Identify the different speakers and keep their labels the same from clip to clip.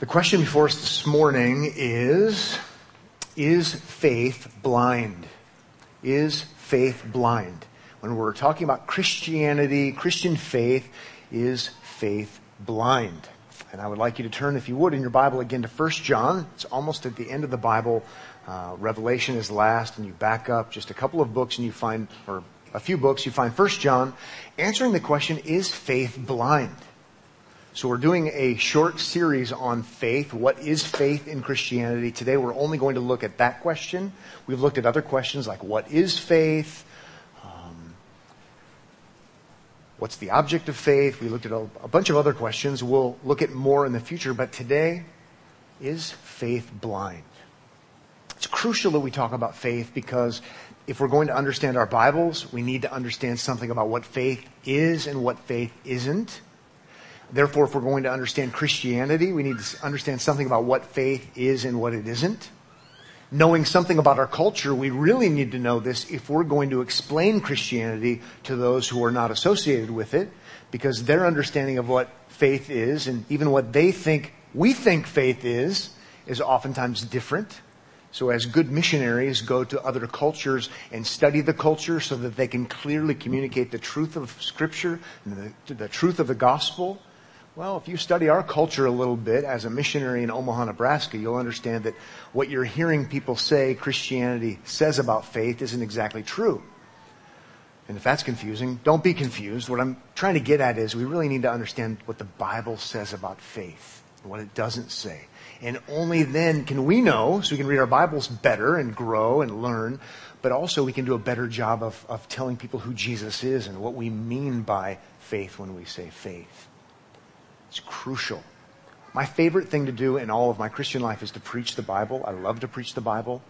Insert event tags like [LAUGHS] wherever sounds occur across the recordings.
Speaker 1: The question before us this morning is, is faith blind? Is faith blind? When we're talking about Christianity, Christian faith, is faith blind? And I would like you to turn, if you would, in your Bible again to 1 John. It's almost at the end of the Bible. Uh, Revelation is last, and you back up just a couple of books and you find, or a few books, you find 1 John answering the question, is faith blind? So we're doing a short series on faith. What is faith in Christianity? Today we're only going to look at that question. We've looked at other questions like what is faith? Um, what's the object of faith? We looked at a, a bunch of other questions. We'll look at more in the future, but today is faith blind? It's crucial that we talk about faith because if we're going to understand our Bibles, we need to understand something about what faith is and what faith isn't. Therefore, if we're going to understand Christianity, we need to understand something about what faith is and what it isn't. Knowing something about our culture, we really need to know this if we're going to explain Christianity to those who are not associated with it, because their understanding of what faith is and even what they think we think faith is, is oftentimes different. So as good missionaries go to other cultures and study the culture so that they can clearly communicate the truth of scripture and the, the truth of the gospel, well, if you study our culture a little bit as a missionary in Omaha, Nebraska, you'll understand that what you're hearing people say Christianity says about faith isn't exactly true. And if that's confusing, don't be confused. What I'm trying to get at is we really need to understand what the Bible says about faith and what it doesn't say. And only then can we know, so we can read our Bibles better and grow and learn, but also we can do a better job of, of telling people who Jesus is and what we mean by faith when we say faith. It's crucial. My favorite thing to do in all of my Christian life is to preach the Bible. I love to preach the Bible.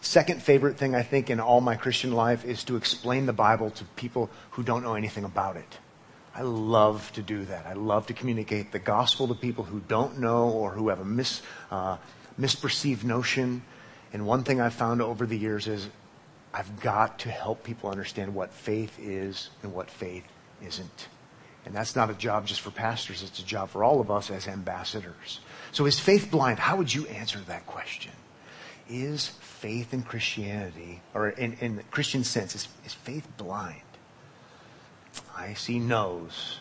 Speaker 1: Second favorite thing I think in all my Christian life is to explain the Bible to people who don't know anything about it. I love to do that. I love to communicate the gospel to people who don't know or who have a mis, uh, misperceived notion. And one thing I've found over the years is I've got to help people understand what faith is and what faith isn't. And that's not a job just for pastors, it's a job for all of us as ambassadors. So is faith blind? How would you answer that question? Is faith in Christianity, or in, in the Christian sense, is, is faith blind? I see no's.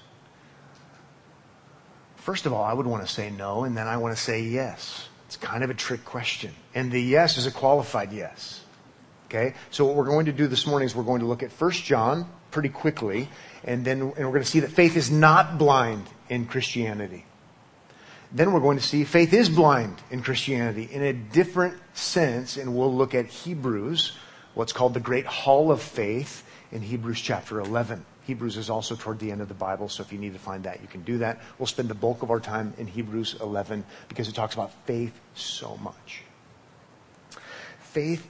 Speaker 1: First of all, I would want to say no, and then I want to say yes. It's kind of a trick question. And the yes is a qualified yes. Okay? So what we're going to do this morning is we're going to look at 1 John pretty quickly, and then and we're going to see that faith is not blind in Christianity. Then we're going to see faith is blind in Christianity in a different sense, and we'll look at Hebrews, what's called the Great Hall of Faith in Hebrews chapter 11. Hebrews is also toward the end of the Bible, so if you need to find that, you can do that. We'll spend the bulk of our time in Hebrews 11 because it talks about faith so much. Faith,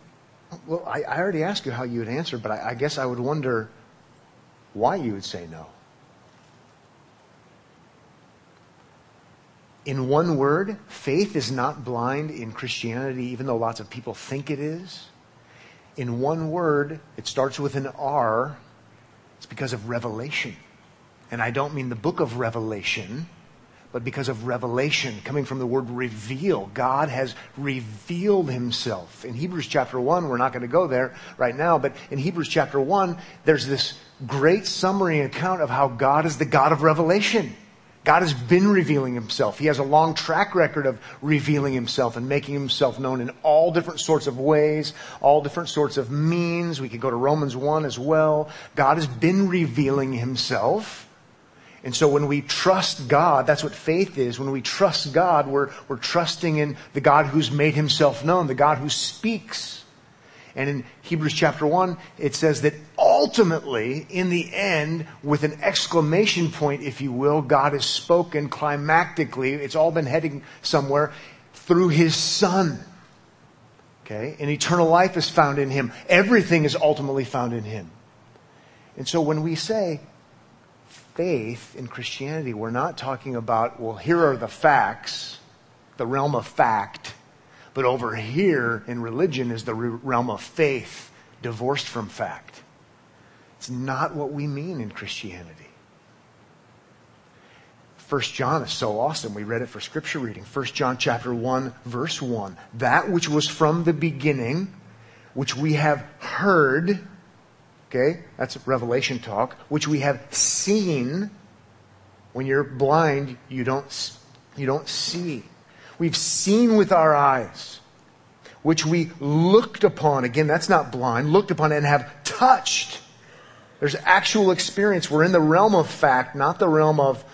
Speaker 1: well, I, I already asked you how you would answer, but I, I guess I would wonder why you would say no. In one word, faith is not blind in Christianity, even though lots of people think it is. In one word, it starts with an R. It's because of revelation. And I don't mean the book of Revelation, but because of revelation, coming from the word reveal. God has revealed himself. In Hebrews chapter 1, we're not going to go there right now, but in Hebrews chapter 1, there's this great summary account of how God is the God of revelation. God has been revealing himself. He has a long track record of revealing himself and making himself known in all different sorts of ways, all different sorts of means. We could go to Romans 1 as well. God has been revealing himself. And so when we trust God, that's what faith is. When we trust God, we're, we're trusting in the God who's made himself known, the God who speaks. And in Hebrews chapter 1, it says that ultimately, in the end, with an exclamation point, if you will, God has spoken climactically. It's all been heading somewhere through His Son. Okay? And eternal life is found in Him. Everything is ultimately found in Him. And so when we say faith in Christianity, we're not talking about, well, here are the facts, the realm of fact but over here in religion is the realm of faith, divorced from fact. It's not what we mean in Christianity. First John is so awesome. We read it for scripture reading. First John chapter 1 verse 1. That which was from the beginning, which we have heard, okay, that's revelation talk, which we have seen. When you're blind, you don't, you don't see. We've seen with our eyes, which we looked upon. Again, that's not blind, looked upon and have touched. There's actual experience. We're in the realm of fact, not the realm of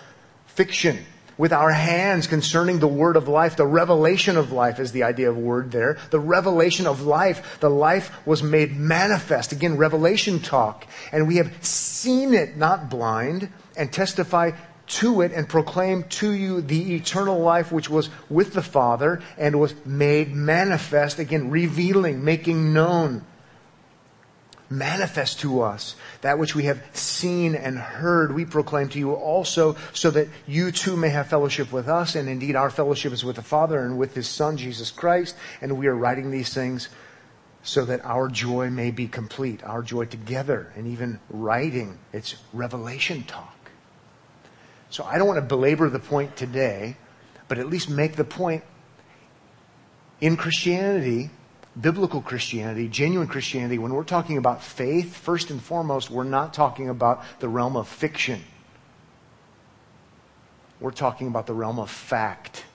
Speaker 1: fiction with our hands concerning the word of life. The revelation of life is the idea of word there. The revelation of life. The life was made manifest. Again, revelation talk. And we have seen it, not blind, and testify to it and proclaim to you the eternal life which was with the Father and was made manifest. Again, revealing, making known manifest to us that which we have seen and heard we proclaim to you also so that you too may have fellowship with us and indeed our fellowship is with the father and with his son jesus christ and we are writing these things so that our joy may be complete our joy together and even writing it's revelation talk. So i don't want to belabor the point today but at least make the point. In christianity biblical Christianity, genuine Christianity, when we're talking about faith, first and foremost, we're not talking about the realm of fiction. We're talking about the realm of fact.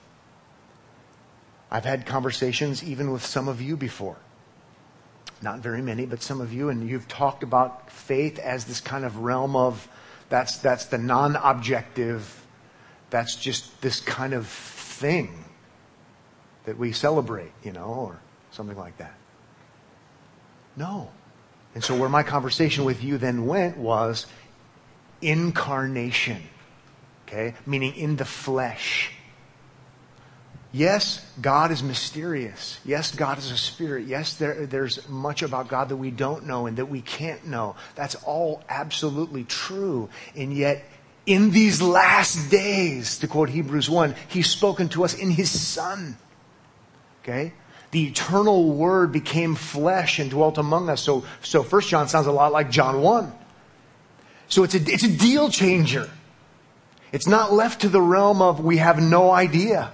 Speaker 1: I've had conversations even with some of you before. Not very many, but some of you, and you've talked about faith as this kind of realm of that's, that's the non objective, that's just this kind of thing that we celebrate, you know, or something like that. No. And so where my conversation with you then went was incarnation. Okay? Meaning in the flesh. Yes, God is mysterious. Yes, God is a spirit. Yes, there, there's much about God that we don't know and that we can't know. That's all absolutely true. And yet, in these last days, to quote Hebrews 1, He's spoken to us in His Son. Okay? The eternal word became flesh and dwelt among us. So, so first John sounds a lot like John 1. So it's a, it's a deal changer. It's not left to the realm of we have no idea.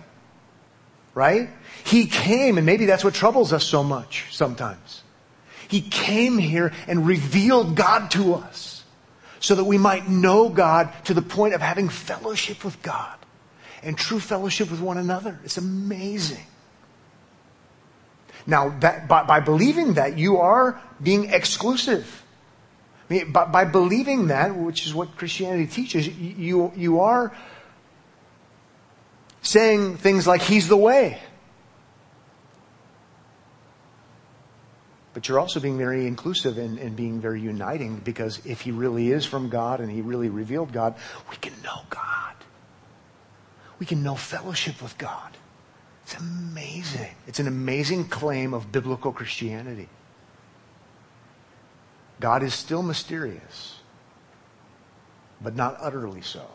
Speaker 1: Right? He came, and maybe that's what troubles us so much sometimes. He came here and revealed God to us so that we might know God to the point of having fellowship with God and true fellowship with one another. It's amazing. Now, that, by, by believing that, you are being exclusive. I mean, by, by believing that, which is what Christianity teaches, you, you are saying things like, He's the way. But you're also being very inclusive and, and being very uniting because if He really is from God and He really revealed God, we can know God. We can know fellowship with God. It's amazing. It's an amazing claim of biblical Christianity. God is still mysterious, but not utterly so,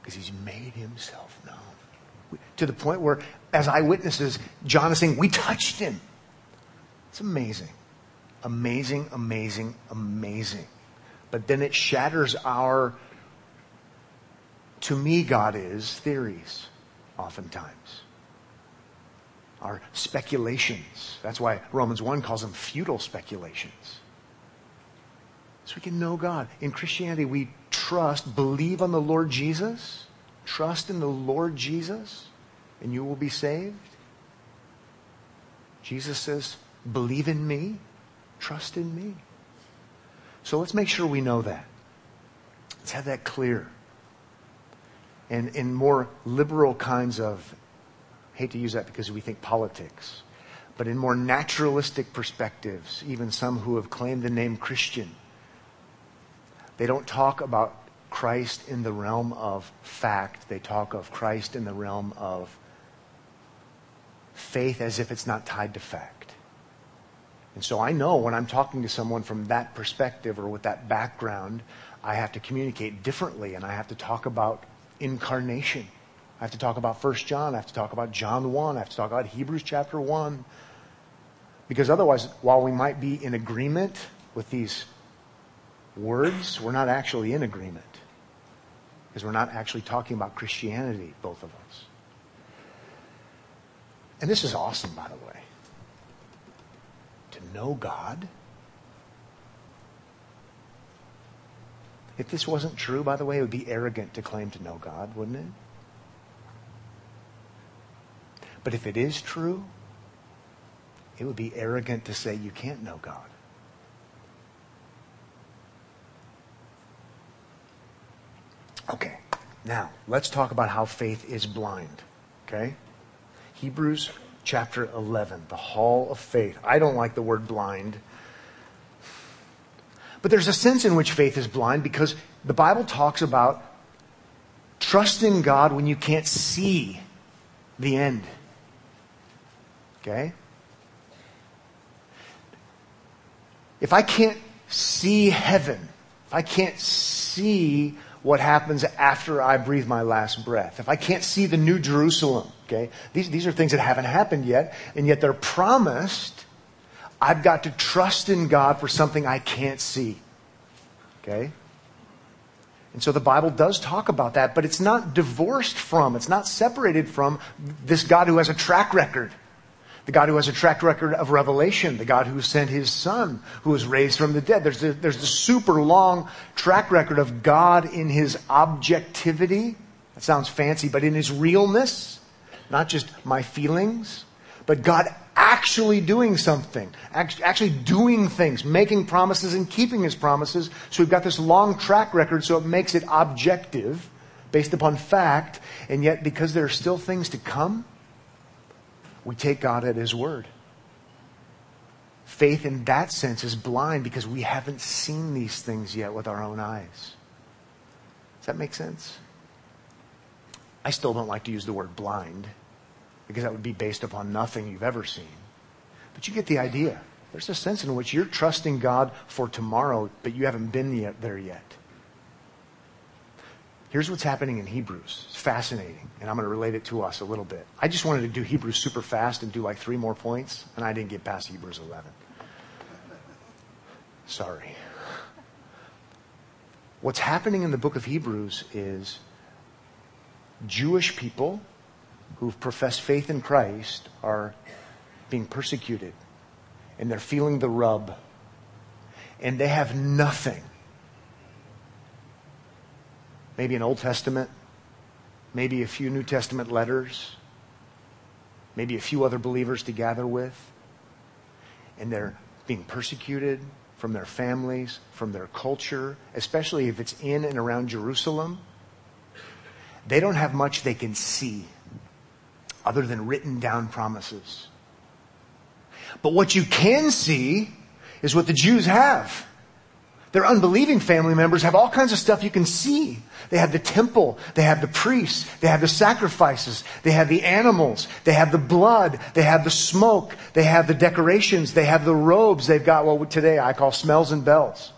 Speaker 1: because he's made himself known. To the point where, as eyewitnesses, John is saying, We touched him. It's amazing. Amazing, amazing, amazing. But then it shatters our, to me, God is theories, oftentimes are speculations. That's why Romans 1 calls them futile speculations. So we can know God. In Christianity, we trust, believe on the Lord Jesus, trust in the Lord Jesus, and you will be saved. Jesus says, believe in me, trust in me. So let's make sure we know that. Let's have that clear. And in more liberal kinds of hate to use that because we think politics, but in more naturalistic perspectives, even some who have claimed the name Christian, they don't talk about Christ in the realm of fact. They talk of Christ in the realm of faith as if it's not tied to fact. And so I know when I'm talking to someone from that perspective or with that background, I have to communicate differently and I have to talk about incarnation. I have to talk about 1 John. I have to talk about John 1. I have to talk about Hebrews chapter 1. Because otherwise, while we might be in agreement with these words, we're not actually in agreement. Because we're not actually talking about Christianity, both of us. And this is awesome, by the way. To know God. If this wasn't true, by the way, it would be arrogant to claim to know God, wouldn't it? But if it is true, it would be arrogant to say you can't know God. Okay, now let's talk about how faith is blind. Okay? Hebrews chapter 11, the hall of faith. I don't like the word blind. But there's a sense in which faith is blind because the Bible talks about trusting God when you can't see the end. Okay? If I can't see heaven, if I can't see what happens after I breathe my last breath, if I can't see the new Jerusalem, okay, these, these are things that haven't happened yet, and yet they're promised, I've got to trust in God for something I can't see. Okay? And so the Bible does talk about that, but it's not divorced from, it's not separated from this God who has a track record the God who has a track record of revelation, the God who sent his son, who was raised from the dead. There's a, there's a super long track record of God in his objectivity. That sounds fancy, but in his realness, not just my feelings, but God actually doing something, actually doing things, making promises and keeping his promises. So we've got this long track record, so it makes it objective, based upon fact, and yet because there are still things to come, we take God at His word. Faith in that sense is blind because we haven't seen these things yet with our own eyes. Does that make sense? I still don't like to use the word blind because that would be based upon nothing you've ever seen. But you get the idea. There's a sense in which you're trusting God for tomorrow, but you haven't been there yet. Here's what's happening in Hebrews. It's fascinating, and I'm going to relate it to us a little bit. I just wanted to do Hebrews super fast and do like three more points, and I didn't get past Hebrews 11. Sorry. What's happening in the book of Hebrews is Jewish people who've professed faith in Christ are being persecuted, and they're feeling the rub, and they have nothing maybe an Old Testament, maybe a few New Testament letters, maybe a few other believers to gather with. And they're being persecuted from their families, from their culture, especially if it's in and around Jerusalem. They don't have much they can see other than written down promises. But what you can see is what the Jews have. Their unbelieving family members have all kinds of stuff you can see. They have the temple. They have the priests. They have the sacrifices. They have the animals. They have the blood. They have the smoke. They have the decorations. They have the robes. They've got what today I call smells and bells.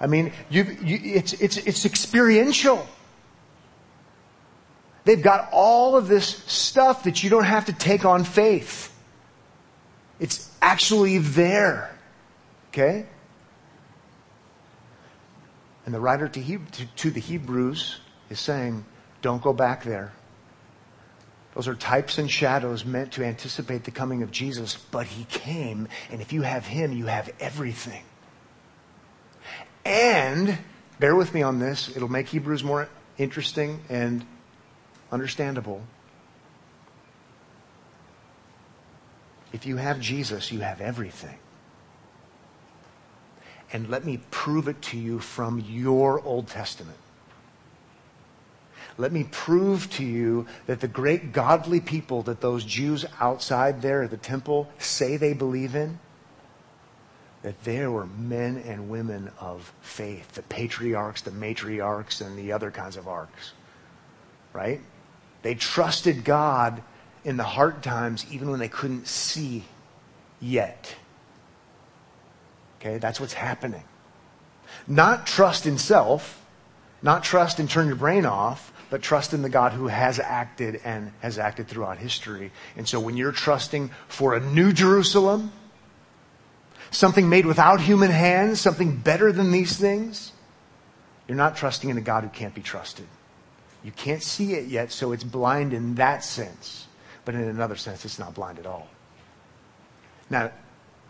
Speaker 1: I mean, you, it's, it's, it's experiential. They've got all of this stuff that you don't have to take on faith. It's actually there. Okay? And the writer to, he- to, to the Hebrews is saying, don't go back there. Those are types and shadows meant to anticipate the coming of Jesus, but he came, and if you have him, you have everything. And, bear with me on this, it'll make Hebrews more interesting and understandable. If you have Jesus, you have everything and let me prove it to you from your Old Testament. Let me prove to you that the great godly people that those Jews outside there at the temple say they believe in, that there were men and women of faith, the patriarchs, the matriarchs, and the other kinds of arcs. Right? They trusted God in the hard times even when they couldn't see yet. Okay, that's what's happening. Not trust in self, not trust and turn your brain off, but trust in the God who has acted and has acted throughout history. And so when you're trusting for a new Jerusalem, something made without human hands, something better than these things, you're not trusting in a God who can't be trusted. You can't see it yet, so it's blind in that sense. But in another sense, it's not blind at all. Now,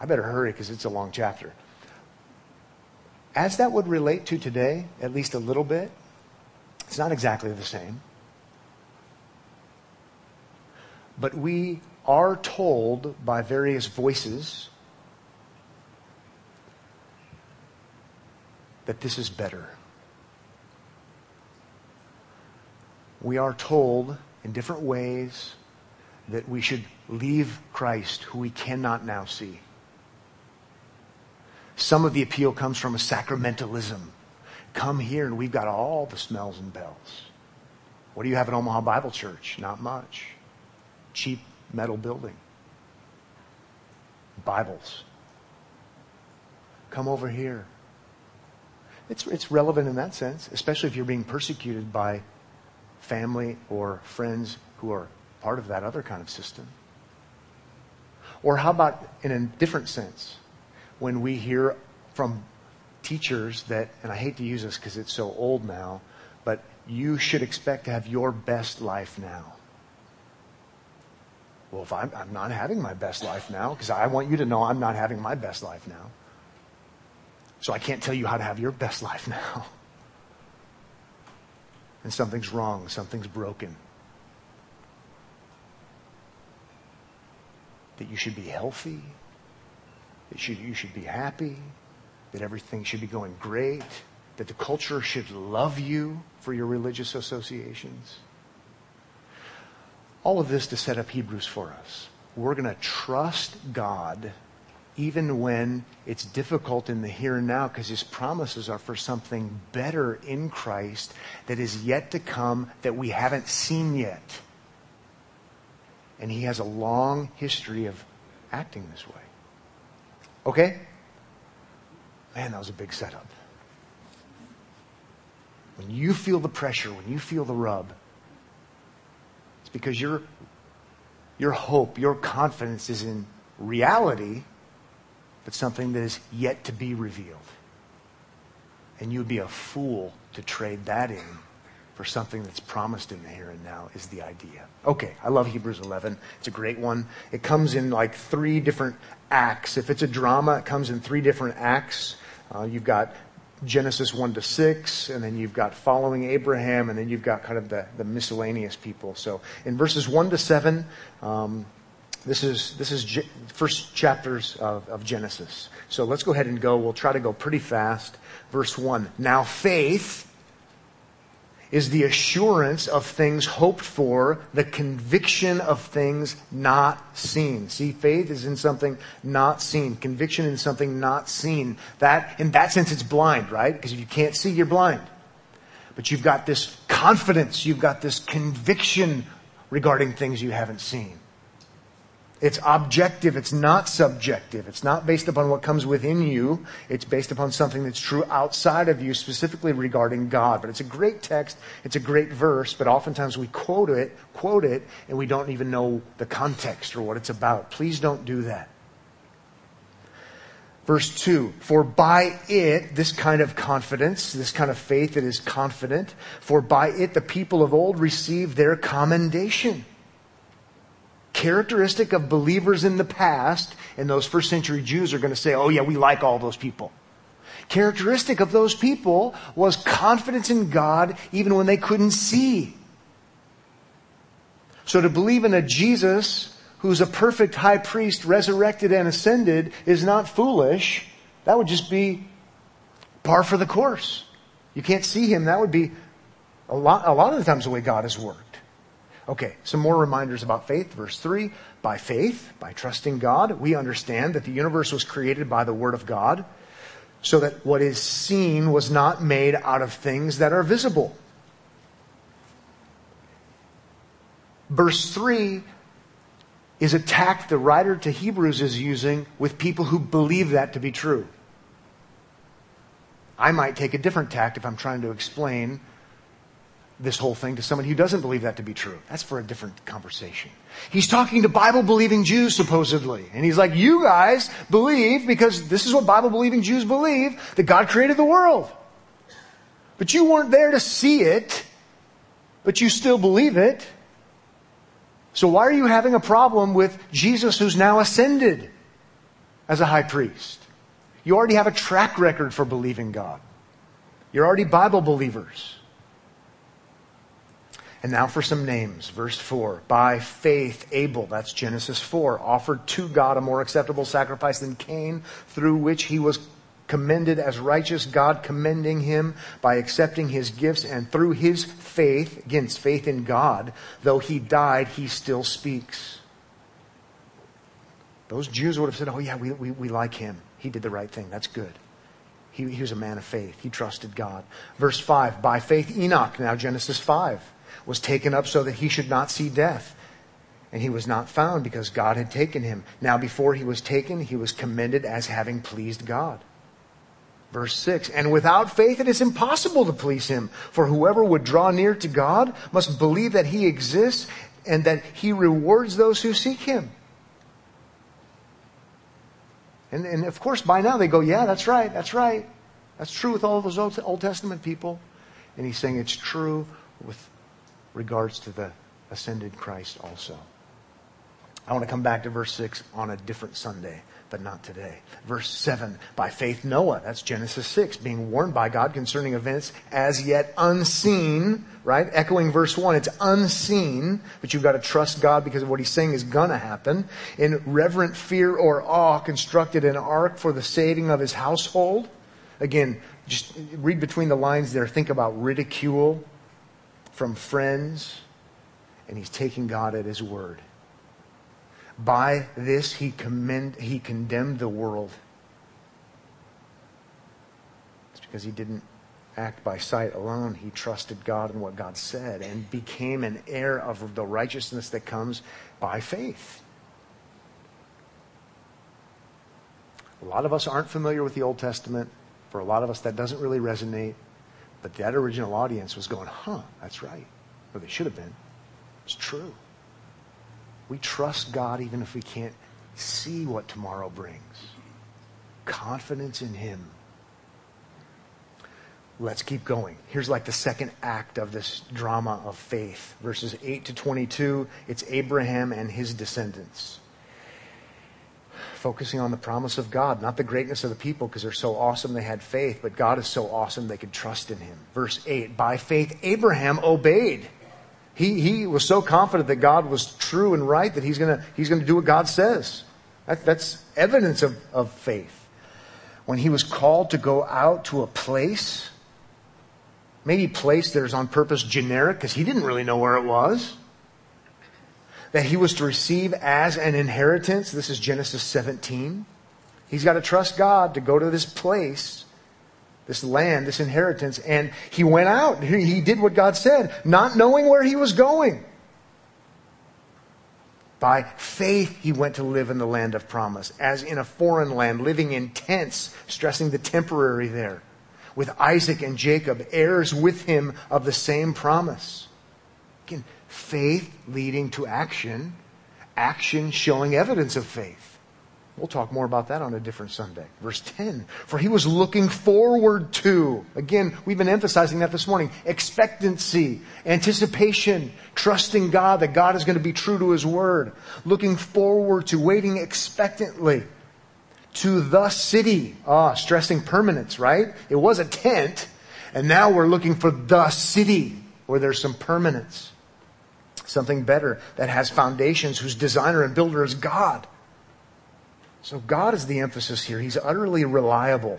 Speaker 1: I better hurry because it's a long chapter. As that would relate to today, at least a little bit, it's not exactly the same. But we are told by various voices that this is better. We are told in different ways that we should leave Christ, who we cannot now see. Some of the appeal comes from a sacramentalism. Come here and we've got all the smells and bells. What do you have at Omaha Bible Church? Not much. Cheap metal building. Bibles. Come over here. It's, it's relevant in that sense, especially if you're being persecuted by family or friends who are part of that other kind of system. Or how about in a different sense, when we hear from teachers that, and I hate to use this because it's so old now, but you should expect to have your best life now. Well, if I'm, I'm not having my best life now, because I want you to know I'm not having my best life now. So I can't tell you how to have your best life [LAUGHS] now. And something's wrong, something's broken. That you should be healthy, you should be happy, that everything should be going great, that the culture should love you for your religious associations. All of this to set up Hebrews for us. We're going to trust God even when it's difficult in the here and now, because his promises are for something better in Christ that is yet to come that we haven't seen yet. And he has a long history of acting this way. Okay? Man, that was a big setup. When you feel the pressure, when you feel the rub, it's because your, your hope, your confidence is in reality but something that is yet to be revealed. And you'd be a fool to trade that in for something that's promised in the here and now is the idea. Okay, I love Hebrews 11. It's a great one. It comes in like three different acts. If it's a drama, it comes in three different acts. Uh, you've got Genesis 1 to 6, and then you've got following Abraham, and then you've got kind of the, the miscellaneous people. So in verses 1 to 7, um, this is, this is first chapters of, of Genesis. So let's go ahead and go. We'll try to go pretty fast. Verse 1. Now faith is the assurance of things hoped for, the conviction of things not seen. See, faith is in something not seen. Conviction in something not seen. That, in that sense, it's blind, right? Because if you can't see, you're blind. But you've got this confidence, you've got this conviction regarding things you haven't seen. It's objective. It's not subjective. It's not based upon what comes within you. It's based upon something that's true outside of you, specifically regarding God. But it's a great text. It's a great verse, but oftentimes we quote it, quote it, and we don't even know the context or what it's about. Please don't do that. Verse 2, for by it, this kind of confidence, this kind of faith that is confident, for by it the people of old received their commendation characteristic of believers in the past, and those first century Jews are going to say, oh yeah, we like all those people. Characteristic of those people was confidence in God even when they couldn't see. So to believe in a Jesus who's a perfect high priest, resurrected and ascended, is not foolish. That would just be par for the course. You can't see him. That would be a lot, a lot of the times the way God has worked. Okay, some more reminders about faith. Verse 3 By faith, by trusting God, we understand that the universe was created by the Word of God, so that what is seen was not made out of things that are visible. Verse 3 is a tact the writer to Hebrews is using with people who believe that to be true. I might take a different tact if I'm trying to explain this whole thing to someone who doesn't believe that to be true. That's for a different conversation. He's talking to Bible believing Jews supposedly. And he's like, you guys believe, because this is what Bible believing Jews believe, that God created the world. But you weren't there to see it. but you still believe it. So why are you having a problem with Jesus who's now ascended as a high priest? You already have a track record for believing God. You're already Bible believers. And now for some names. Verse 4. By faith, Abel, that's Genesis 4, offered to God a more acceptable sacrifice than Cain, through which he was commended as righteous, God commending him by accepting his gifts, and through his faith, against faith in God, though he died, he still speaks. Those Jews would have said, Oh, yeah, we, we, we like him. He did the right thing. That's good. He, he was a man of faith. He trusted God. Verse 5 By faith, Enoch, now Genesis 5, was taken up so that he should not see death. And he was not found because God had taken him. Now, before he was taken, he was commended as having pleased God. Verse 6 And without faith it is impossible to please him, for whoever would draw near to God must believe that he exists and that he rewards those who seek him. And, and of course, by now they go, Yeah, that's right, that's right. That's true with all those Old, Old Testament people. And he's saying it's true with regards to the ascended Christ also. I want to come back to verse 6 on a different Sunday but not today. Verse 7, by faith Noah, that's Genesis 6, being warned by God concerning events as yet unseen, right? Echoing verse 1, it's unseen, but you've got to trust God because of what he's saying is going to happen. In reverent fear or awe, constructed an ark for the saving of his household. Again, just read between the lines there. Think about ridicule from friends, and he's taking God at his word. By this he, commend, he condemned the world. It's because he didn't act by sight alone. He trusted God and what God said and became an heir of the righteousness that comes by faith. A lot of us aren't familiar with the Old Testament. For a lot of us, that doesn't really resonate. But that original audience was going, huh, that's right. Or they should have been. It's true. We trust God even if we can't see what tomorrow brings. Confidence in Him. Let's keep going. Here's like the second act of this drama of faith. Verses 8 to 22, it's Abraham and his descendants. Focusing on the promise of God, not the greatness of the people because they're so awesome they had faith, but God is so awesome they could trust in Him. Verse 8, by faith Abraham obeyed he, he was so confident that God was true and right that he's going he's gonna do what God says. That, that's evidence of, of faith. When he was called to go out to a place, maybe place that is on purpose generic because he didn't really know where it was, that he was to receive as an inheritance. This is Genesis 17. He's got to trust God to go to this place this land, this inheritance, and he went out. He did what God said, not knowing where he was going. By faith, he went to live in the land of promise, as in a foreign land, living in tents, stressing the temporary there, with Isaac and Jacob, heirs with him of the same promise. Again, faith leading to action, action showing evidence of faith. We'll talk more about that on a different Sunday. Verse 10. For he was looking forward to, again, we've been emphasizing that this morning, expectancy, anticipation, trusting God that God is going to be true to his word, looking forward to, waiting expectantly to the city. Ah, stressing permanence, right? It was a tent, and now we're looking for the city where there's some permanence. Something better that has foundations, whose designer and builder is God. So God is the emphasis here. He's utterly reliable,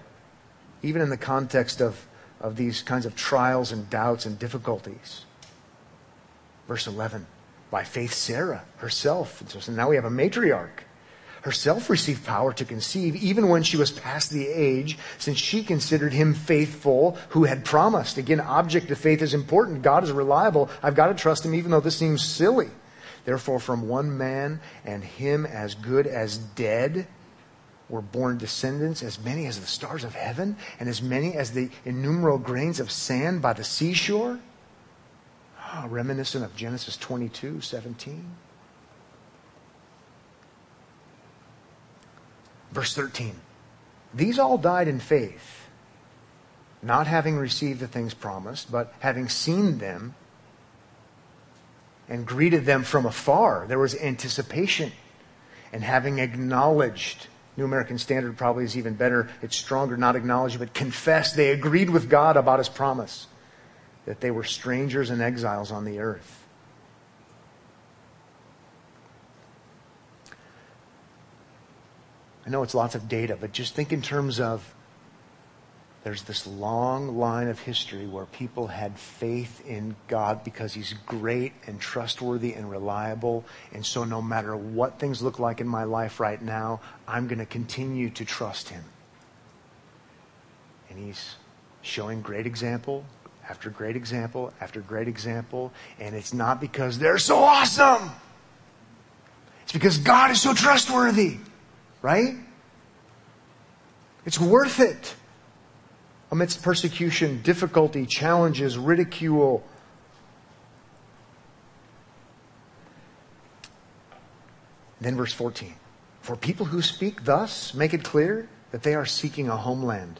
Speaker 1: even in the context of, of these kinds of trials and doubts and difficulties. Verse 11 By faith, Sarah herself, so now we have a matriarch, herself received power to conceive, even when she was past the age, since she considered him faithful who had promised. Again, object of faith is important. God is reliable. I've got to trust him, even though this seems silly. Therefore, from one man, and him as good as dead, were born descendants, as many as the stars of heaven, and as many as the innumerable grains of sand by the seashore. Oh, reminiscent of Genesis 22 17. Verse 13. These all died in faith, not having received the things promised, but having seen them and greeted them from afar. There was anticipation. And having acknowledged, New American Standard probably is even better, it's stronger, not acknowledged, but confessed. They agreed with God about his promise that they were strangers and exiles on the earth. I know it's lots of data, but just think in terms of there's this long line of history where people had faith in God because He's great and trustworthy and reliable. And so, no matter what things look like in my life right now, I'm going to continue to trust Him. And He's showing great example after great example after great example. And it's not because they're so awesome, it's because God is so trustworthy, right? It's worth it amidst persecution, difficulty, challenges, ridicule. Then verse 14. For people who speak thus make it clear that they are seeking a homeland.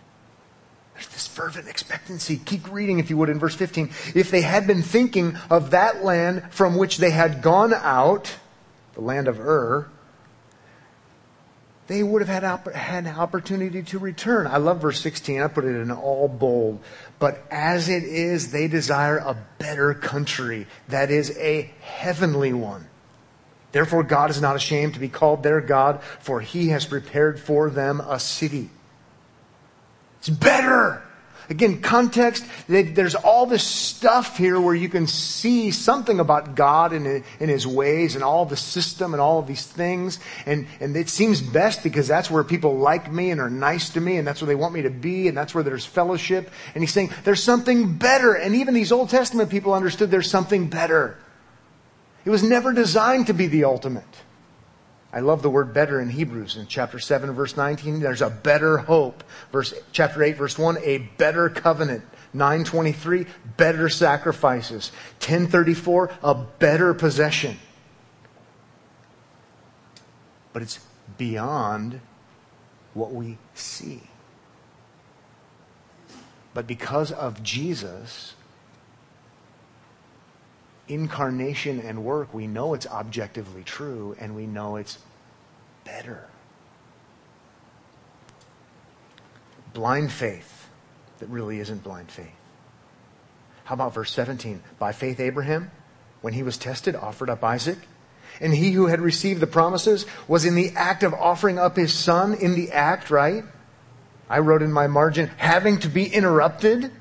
Speaker 1: There's this fervent expectancy. Keep reading if you would in verse 15. If they had been thinking of that land from which they had gone out, the land of Ur, they would have had, had an opportunity to return. I love verse 16. I put it in all bold. But as it is, they desire a better country, that is a heavenly one. Therefore, God is not ashamed to be called their God, for he has prepared for them a city. It's better. Again, context, there's all this stuff here where you can see something about God and His ways and all the system and all of these things. And, and it seems best because that's where people like me and are nice to me and that's where they want me to be and that's where there's fellowship. And He's saying there's something better. And even these Old Testament people understood there's something better. It was never designed to be the ultimate. I love the word better in Hebrews in chapter 7 verse 19. There's a better hope. Verse, chapter 8 verse 1, a better covenant. 923, better sacrifices. 1034, a better possession. But it's beyond what we see. But because of Jesus, incarnation and work, we know it's objectively true and we know it's better. Blind faith that really isn't blind faith. How about verse 17? By faith, Abraham, when he was tested, offered up Isaac. And he who had received the promises was in the act of offering up his son, in the act, right? I wrote in my margin, having to be interrupted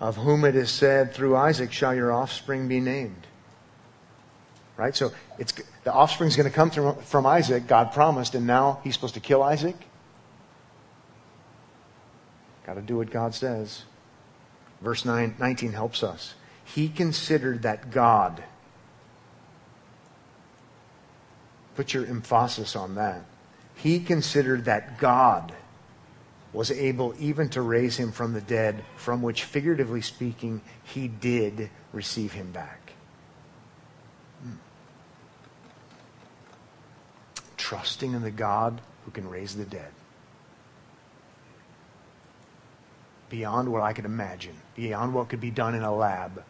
Speaker 1: of whom it is said, through Isaac shall your offspring be named. Right? So it's, the offspring is going to come from Isaac, God promised, and now he's supposed to kill Isaac? Got to do what God says. Verse 9, 19 helps us. He considered that God, put your emphasis on that. He considered that God was able even to raise him from the dead, from which, figuratively speaking, he did receive him back. Hmm. Trusting in the God who can raise the dead. Beyond what I could imagine, beyond what could be done in a lab.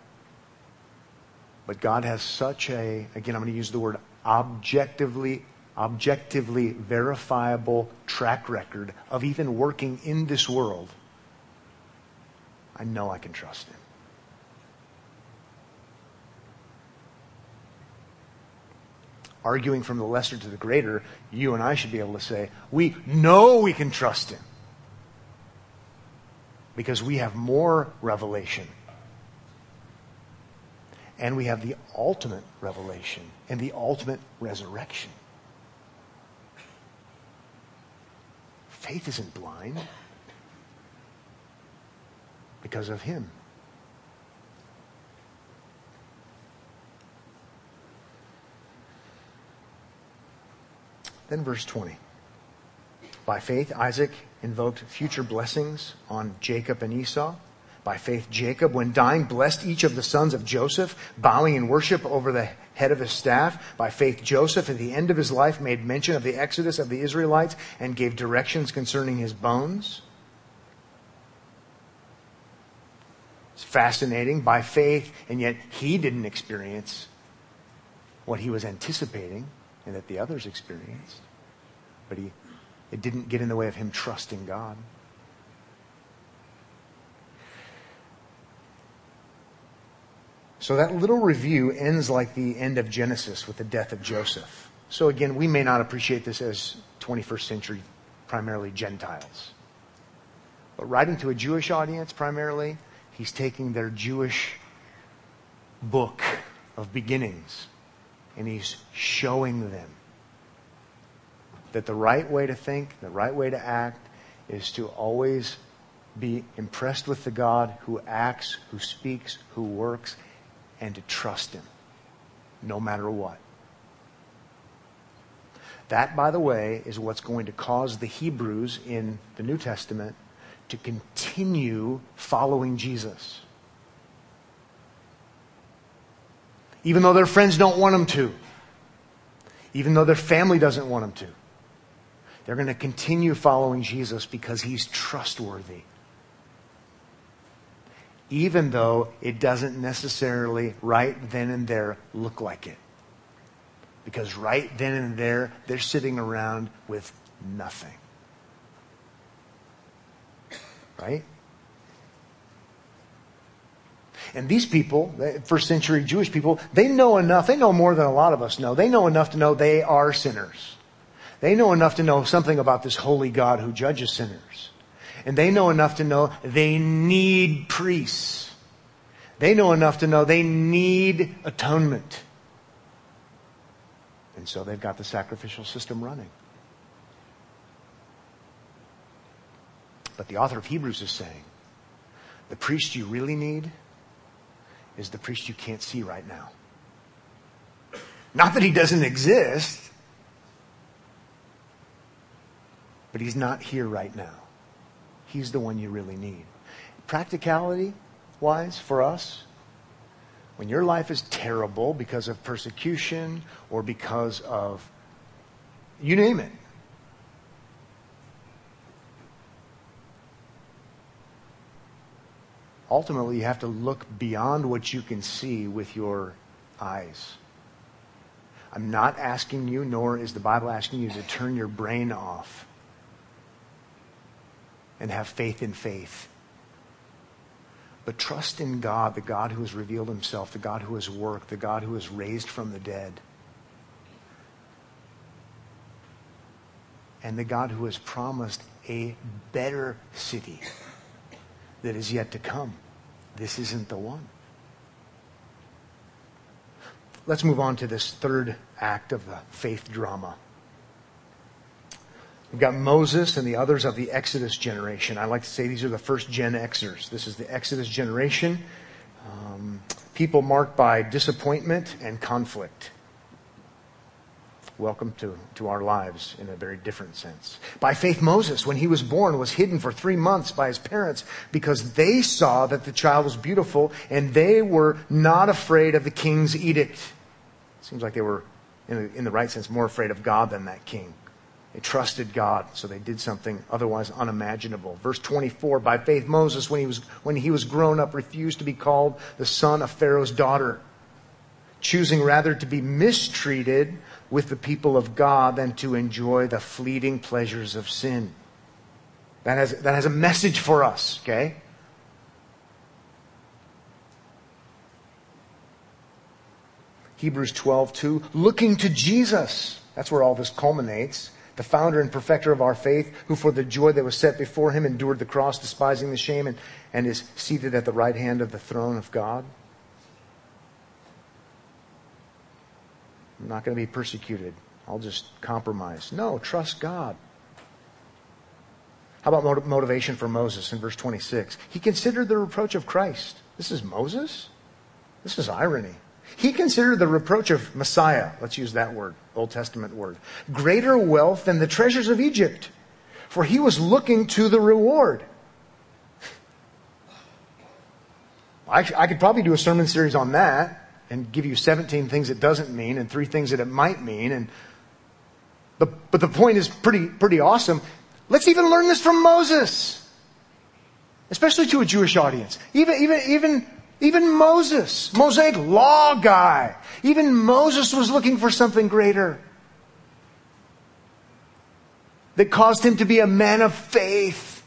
Speaker 1: But God has such a, again, I'm going to use the word objectively objectively verifiable track record of even working in this world, I know I can trust him. Arguing from the lesser to the greater, you and I should be able to say, we know we can trust him because we have more revelation. And we have the ultimate revelation and the ultimate resurrection. Faith isn't blind because of Him. Then, verse 20. By faith, Isaac invoked future blessings on Jacob and Esau. By faith, Jacob, when dying, blessed each of the sons of Joseph, bowing in worship over the head of his staff. By faith, Joseph, at the end of his life, made mention of the exodus of the Israelites and gave directions concerning his bones. It's fascinating by faith, and yet he didn't experience what he was anticipating and that the others experienced. But he, it didn't get in the way of him trusting God. So that little review ends like the end of Genesis with the death of Joseph. So again, we may not appreciate this as 21st century, primarily Gentiles. But writing to a Jewish audience primarily, he's taking their Jewish book of beginnings and he's showing them that the right way to think, the right way to act, is to always be impressed with the God who acts, who speaks, who works, and to trust Him no matter what. That, by the way, is what's going to cause the Hebrews in the New Testament to continue following Jesus. Even though their friends don't want them to. Even though their family doesn't want them to. They're going to continue following Jesus because he's trustworthy even though it doesn't necessarily right then and there look like it. Because right then and there, they're sitting around with nothing. Right? And these people, first century Jewish people, they know enough. They know more than a lot of us know. They know enough to know they are sinners. They know enough to know something about this holy God who judges sinners. And they know enough to know they need priests. They know enough to know they need atonement. And so they've got the sacrificial system running. But the author of Hebrews is saying the priest you really need is the priest you can't see right now. Not that he doesn't exist, but he's not here right now. He's the one you really need. Practicality wise for us, when your life is terrible because of persecution or because of, you name it, ultimately you have to look beyond what you can see with your eyes. I'm not asking you, nor is the Bible asking you to turn your brain off and have faith in faith. But trust in God, the God who has revealed himself, the God who has worked, the God who has raised from the dead. And the God who has promised a better city that is yet to come. This isn't the one. Let's move on to this third act of the faith drama. We've got Moses and the others of the Exodus generation. I like to say these are the first Gen Xers. This is the Exodus generation. Um, people marked by disappointment and conflict. Welcome to, to our lives in a very different sense. By faith, Moses, when he was born, was hidden for three months by his parents because they saw that the child was beautiful and they were not afraid of the king's edict. Seems like they were, in the, in the right sense, more afraid of God than that king. They trusted God, so they did something otherwise unimaginable. Verse 24, by faith Moses, when he was, when he was grown up, refused to be called the son of Pharaoh's daughter, choosing rather to be mistreated with the people of God than to enjoy the fleeting pleasures of sin. That has, that has a message for us, okay? Hebrews 12, 2, looking to Jesus. That's where all this culminates the founder and perfecter of our faith, who for the joy that was set before him endured the cross, despising the shame, and, and is seated at the right hand of the throne of God. I'm not going to be persecuted. I'll just compromise. No, trust God. How about motivation for Moses in verse 26? He considered the reproach of Christ. This is Moses? This is irony. He considered the reproach of Messiah, let's use that word, Old Testament word, greater wealth than the treasures of Egypt, for he was looking to the reward. I, I could probably do a sermon series on that and give you 17 things it doesn't mean and three things that it might mean. And the, but the point is pretty, pretty awesome. Let's even learn this from Moses. especially to a Jewish audience. Even, even, even, even Moses, Mosaic law guy, even Moses was looking for something greater that caused him to be a man of faith,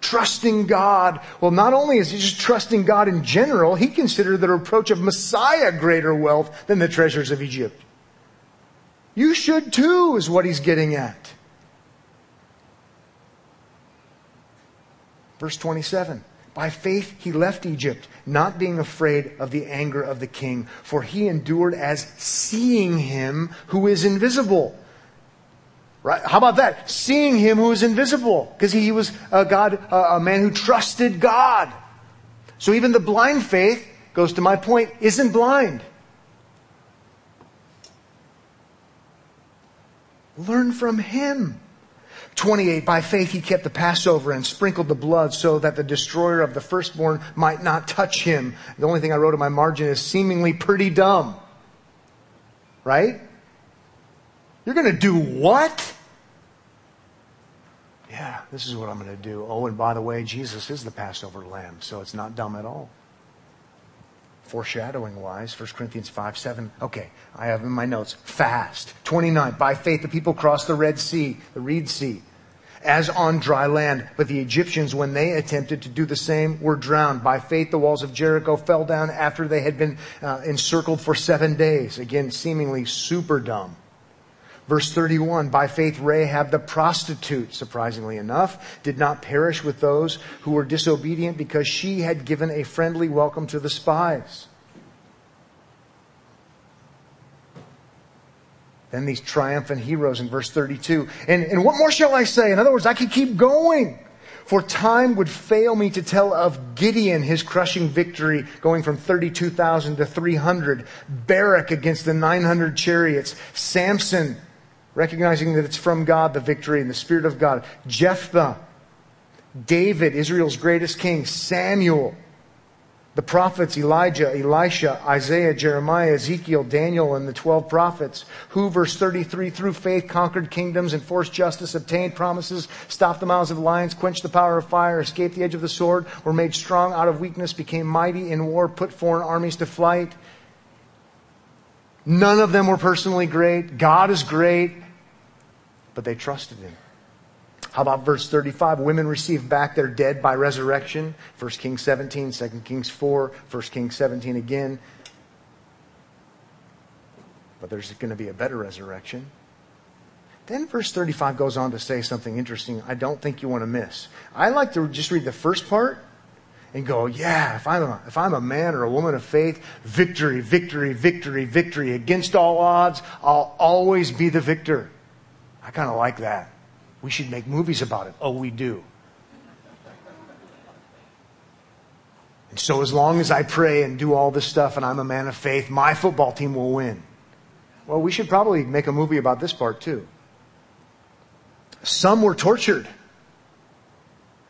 Speaker 1: trusting God. Well, not only is he just trusting God in general, he considered the reproach of Messiah greater wealth than the treasures of Egypt. You should too, is what he's getting at. Verse 27. By faith he left Egypt, not being afraid of the anger of the king, for he endured as seeing him who is invisible. Right? How about that? Seeing him who is invisible, because he was a God, a man who trusted God. So even the blind faith goes to my point, isn't blind. Learn from him. 28, by faith he kept the Passover and sprinkled the blood so that the destroyer of the firstborn might not touch him. The only thing I wrote in my margin is seemingly pretty dumb. Right? You're gonna do what? Yeah, this is what I'm gonna do. Oh, and by the way, Jesus is the Passover lamb, so it's not dumb at all foreshadowing wise 1 corinthians 5 7 okay i have in my notes fast. 29 by faith the people crossed the red sea the reed sea as on dry land. But the egyptians when they attempted to do the same were drowned. By faith the walls of jericho fell down after they had been uh, encircled for seven days. Again seemingly super dumb Verse 31, by faith Rahab the prostitute, surprisingly enough, did not perish with those who were disobedient because she had given a friendly welcome to the spies. Then these triumphant heroes in verse 32. And, and what more shall I say? In other words, I could keep going. For time would fail me to tell of Gideon, his crushing victory, going from 32,000 to 300. Barak against the 900 chariots. Samson, recognizing that it's from God, the victory and the Spirit of God. Jephthah, David, Israel's greatest king, Samuel, the prophets, Elijah, Elisha, Isaiah, Jeremiah, Ezekiel, Daniel, and the 12 prophets, who, verse 33, through faith conquered kingdoms, enforced justice, obtained promises, stopped the mouths of lions, quenched the power of fire, escaped the edge of the sword, were made strong out of weakness, became mighty in war, put foreign armies to flight. None of them were personally great. God is great but they trusted him. How about verse 35? Women receive back their dead by resurrection. 1 Kings 17, 2 Kings 4, 1 Kings 17 again. But there's going to be a better resurrection. Then verse 35 goes on to say something interesting I don't think you want to miss. I like to just read the first part and go, yeah, if I'm, a, if I'm a man or a woman of faith, victory, victory, victory, victory. Against all odds, I'll always be the victor. I kind of like that. We should make movies about it. Oh, we do. And so, as long as I pray and do all this stuff and I'm a man of faith, my football team will win. Well, we should probably make a movie about this part too. Some were tortured,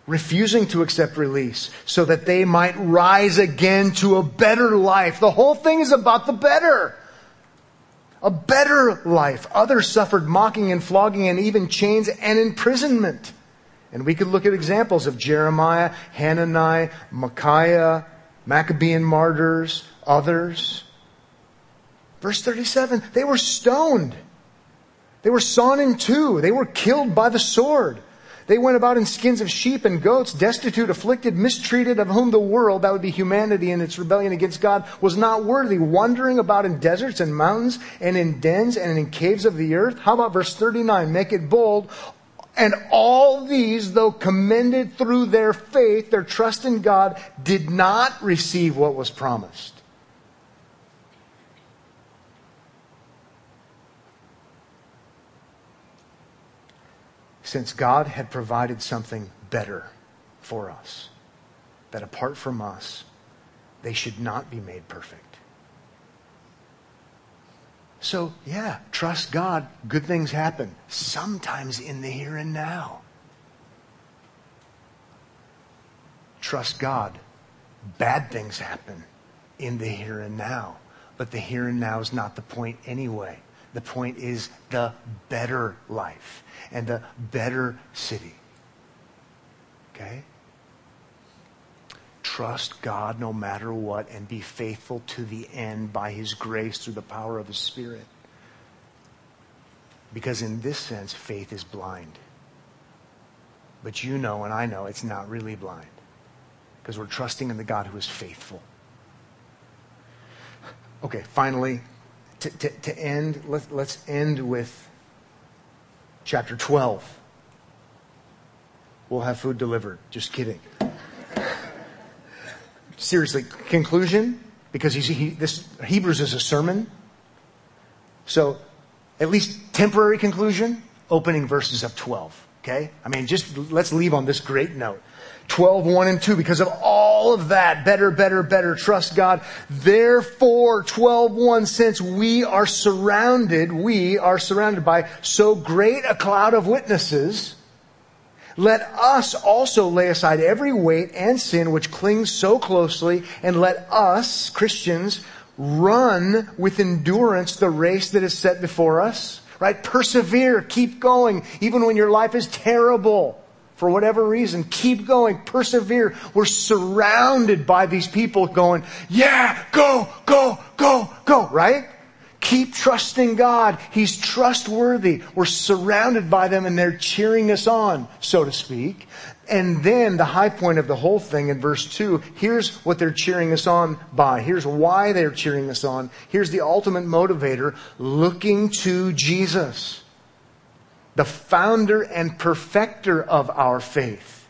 Speaker 1: refusing to accept release so that they might rise again to a better life. The whole thing is about the better a better life. Others suffered mocking and flogging and even chains and imprisonment. And we could look at examples of Jeremiah, Hanani, Micaiah, Maccabean martyrs, others. Verse 37, they were stoned. They were sawn in two. They were killed by the sword. They went about in skins of sheep and goats, destitute, afflicted, mistreated, of whom the world, that would be humanity in its rebellion against God, was not worthy, wandering about in deserts and mountains and in dens and in caves of the earth. How about verse 39? Make it bold. And all these, though commended through their faith, their trust in God, did not receive what was promised. Since God had provided something better for us, that apart from us, they should not be made perfect. So, yeah, trust God. Good things happen, sometimes in the here and now. Trust God. Bad things happen in the here and now. But the here and now is not the point anyway. The point is the better life and the better city. Okay? trust God no matter what and be faithful to the end by His grace through the power of the Spirit. Because in this sense, faith is blind. But you know and I know it's not really blind. Because we're trusting in the God who is faithful. Okay, finally, to, to, to end, let, let's end with chapter 12. We'll have food delivered. Just kidding. Seriously, conclusion, because he's, he, this Hebrews is a sermon. So, at least temporary conclusion, opening verses of 12. Okay? I mean, just let's leave on this great note. 12, 1 and 2, because of all of that, better, better, better, trust God. Therefore, 12, 1, since we are surrounded, we are surrounded by so great a cloud of witnesses, let us also lay aside every weight and sin which clings so closely, and let us, Christians, run with endurance the race that is set before us. Right? Persevere, keep going, even when your life is terrible. For whatever reason, keep going, persevere. We're surrounded by these people going, yeah, go, go, go, go, right? Keep trusting God. He's trustworthy. We're surrounded by them and they're cheering us on, so to speak. And then the high point of the whole thing in verse 2, here's what they're cheering us on by. Here's why they're cheering us on. Here's the ultimate motivator, looking to Jesus, the founder and perfecter of our faith.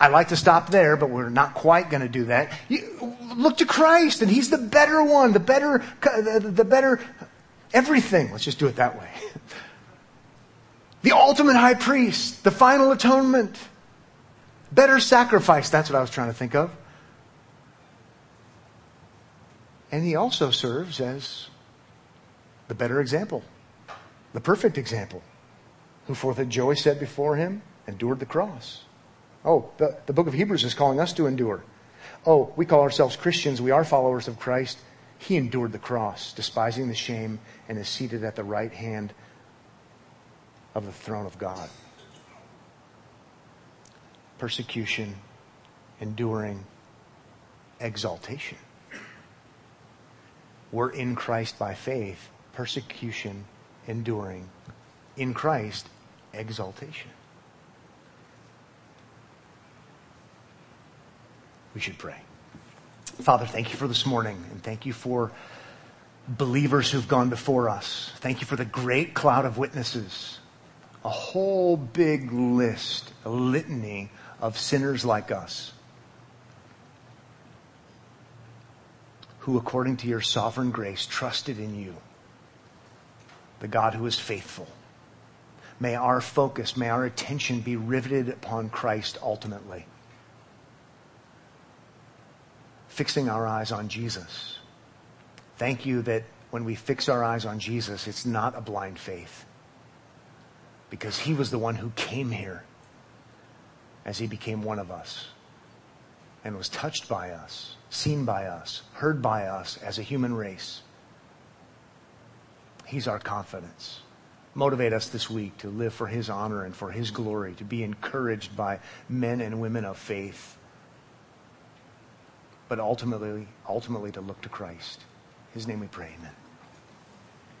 Speaker 1: I like to stop there, but we're not quite going to do that. You, look to Christ, and He's the better one, the better, the, the better everything. Let's just do it that way. [LAUGHS] The ultimate high priest, the final atonement, better sacrifice. That's what I was trying to think of. And he also serves as the better example, the perfect example, who for the joy set before him endured the cross. Oh, the, the book of Hebrews is calling us to endure. Oh, we call ourselves Christians. We are followers of Christ. He endured the cross, despising the shame, and is seated at the right hand of the throne of God. Persecution, enduring, exaltation. We're in Christ by faith. Persecution, enduring. In Christ, exaltation. We should pray. Father, thank you for this morning and thank you for believers who've gone before us. Thank you for the great cloud of witnesses. A whole big list, a litany of sinners like us who, according to your sovereign grace, trusted in you, the God who is faithful. May our focus, may our attention be riveted upon Christ ultimately. Fixing our eyes on Jesus. Thank you that when we fix our eyes on Jesus, it's not a blind faith. Because he was the one who came here as he became one of us and was touched by us, seen by us, heard by us as a human race. He's our confidence. Motivate us this week to live for His honor and for His glory, to be encouraged by men and women of faith, but ultimately, ultimately to look to Christ. His name we pray, amen.